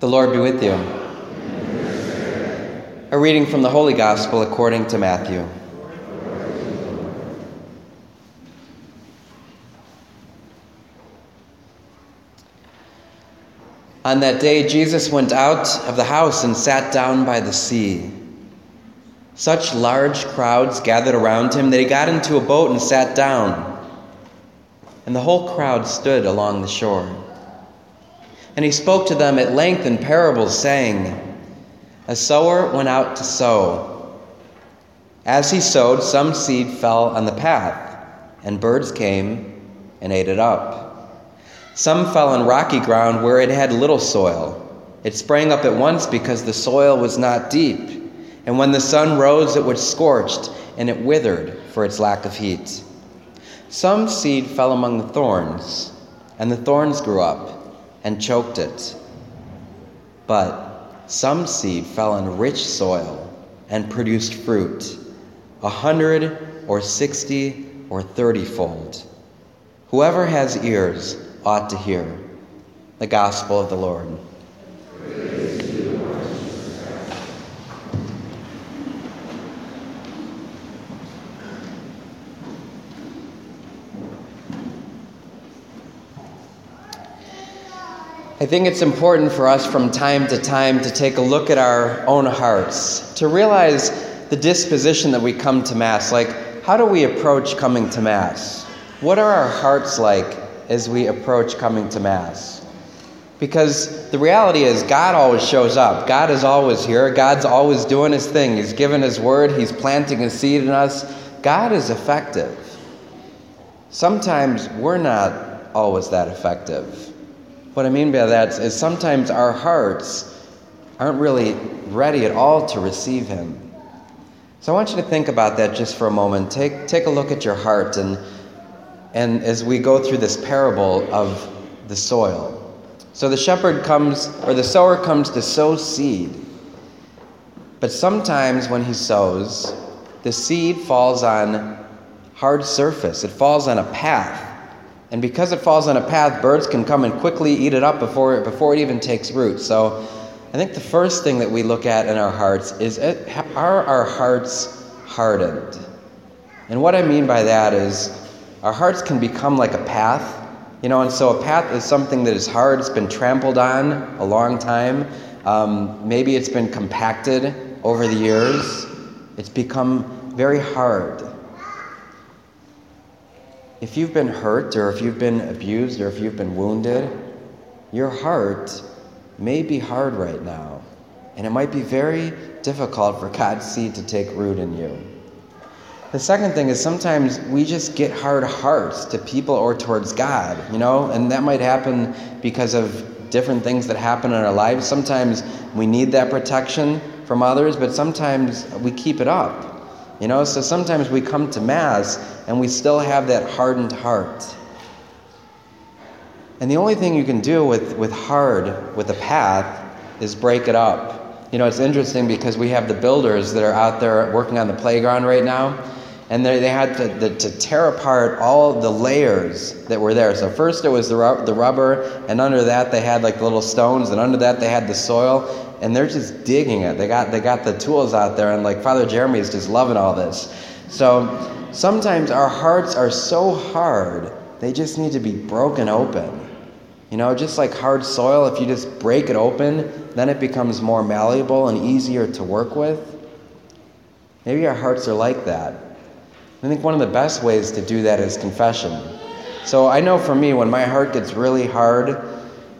The Lord be with you. A reading from the Holy Gospel according to Matthew. On that day, Jesus went out of the house and sat down by the sea. Such large crowds gathered around him that he got into a boat and sat down. And the whole crowd stood along the shore. And he spoke to them at length in parables, saying, A sower went out to sow. As he sowed, some seed fell on the path, and birds came and ate it up. Some fell on rocky ground where it had little soil. It sprang up at once because the soil was not deep. And when the sun rose, it was scorched, and it withered for its lack of heat. Some seed fell among the thorns, and the thorns grew up and choked it. But some seed fell on rich soil and produced fruit, a hundred or sixty or thirtyfold. Whoever has ears ought to hear. The Gospel of the Lord. I think it's important for us from time to time to take a look at our own hearts, to realize the disposition that we come to Mass. Like, how do we approach coming to Mass? What are our hearts like as we approach coming to Mass? Because the reality is, God always shows up. God is always here. God's always doing His thing. He's given His word, He's planting a seed in us. God is effective. Sometimes we're not always that effective. What I mean by that is sometimes our hearts aren't really ready at all to receive Him. So I want you to think about that just for a moment. Take, take a look at your heart and, and as we go through this parable of the soil. So the shepherd comes, or the sower comes to sow seed. But sometimes when he sows, the seed falls on hard surface, it falls on a path. And because it falls on a path, birds can come and quickly eat it up before, before it even takes root. So I think the first thing that we look at in our hearts is it, are our hearts hardened? And what I mean by that is our hearts can become like a path. You know, and so a path is something that is hard, it's been trampled on a long time. Um, maybe it's been compacted over the years. It's become very hard if you've been hurt or if you've been abused or if you've been wounded, your heart may be hard right now. And it might be very difficult for God's seed to take root in you. The second thing is sometimes we just get hard hearts to people or towards God, you know, and that might happen because of different things that happen in our lives. Sometimes we need that protection from others, but sometimes we keep it up. You know, so sometimes we come to Mass and we still have that hardened heart. And the only thing you can do with, with hard, with a path, is break it up. You know, it's interesting because we have the builders that are out there working on the playground right now, and they, they had to, the, to tear apart all the layers that were there. So, first it was the, the rubber, and under that they had like little stones, and under that they had the soil, and they're just digging it. They got, they got the tools out there, and like Father Jeremy is just loving all this. So, sometimes our hearts are so hard, they just need to be broken open. You know, just like hard soil, if you just break it open, then it becomes more malleable and easier to work with. Maybe our hearts are like that. I think one of the best ways to do that is confession. So I know for me, when my heart gets really hard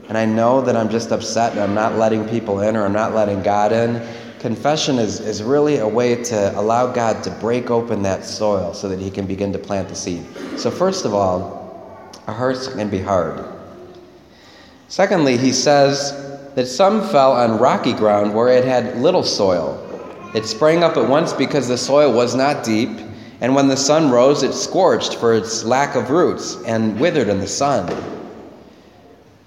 and I know that I'm just upset and I'm not letting people in or I'm not letting God in, confession is, is really a way to allow God to break open that soil so that He can begin to plant the seed. So, first of all, our hearts can be hard. Secondly, he says that some fell on rocky ground where it had little soil. It sprang up at once because the soil was not deep, and when the sun rose, it scorched for its lack of roots and withered in the sun.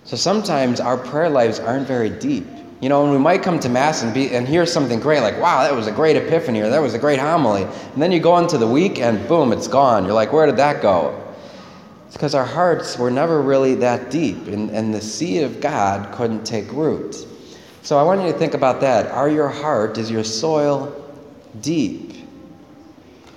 So sometimes our prayer lives aren't very deep. You know, and we might come to Mass and, be, and hear something great, like, wow, that was a great epiphany, or that was a great homily. And then you go into the week and boom, it's gone. You're like, where did that go? It's because our hearts were never really that deep, and, and the seed of God couldn't take root. So I want you to think about that. Are your heart, is your soil deep?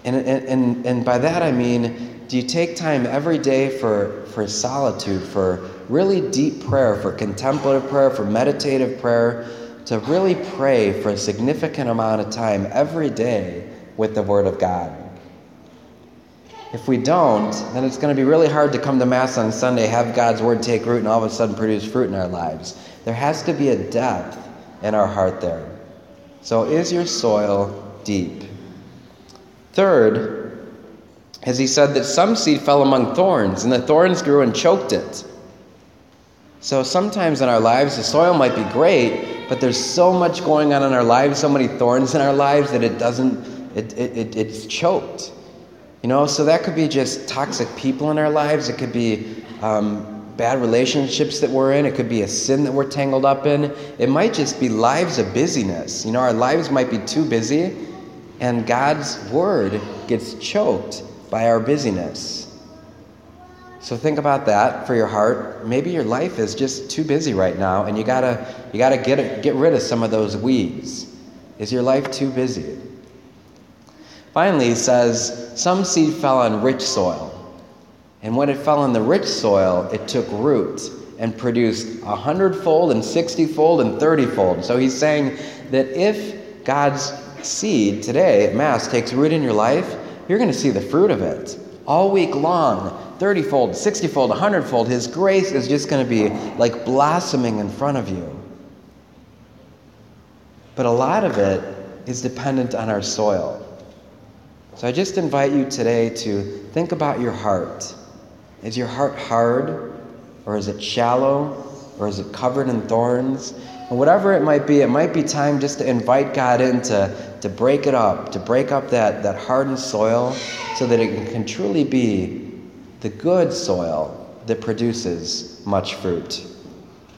And, and, and, and by that I mean, do you take time every day for, for solitude, for really deep prayer, for contemplative prayer, for meditative prayer, to really pray for a significant amount of time every day with the Word of God? If we don't, then it's going to be really hard to come to Mass on Sunday, have God's Word take root, and all of a sudden produce fruit in our lives. There has to be a depth in our heart there. So, is your soil deep? Third, as he said that some seed fell among thorns, and the thorns grew and choked it. So sometimes in our lives, the soil might be great, but there's so much going on in our lives, so many thorns in our lives that it doesn't, it, it, it, it's choked. You know, so that could be just toxic people in our lives. It could be um, bad relationships that we're in. It could be a sin that we're tangled up in. It might just be lives of busyness. You know, our lives might be too busy and God's word gets choked by our busyness. So think about that for your heart. Maybe your life is just too busy right now and you got to you got to get get rid of some of those weeds. Is your life too busy? Finally, he says, some seed fell on rich soil. And when it fell on the rich soil, it took root and produced a hundredfold and sixtyfold and thirtyfold. So he's saying that if God's seed today at Mass takes root in your life, you're going to see the fruit of it all week long 30 fold, 60 fold, 100 fold. His grace is just going to be like blossoming in front of you. But a lot of it is dependent on our soil. So I just invite you today to think about your heart. Is your heart hard? Or is it shallow? Or is it covered in thorns? And whatever it might be, it might be time just to invite God in to, to break it up, to break up that, that hardened soil so that it can truly be the good soil that produces much fruit.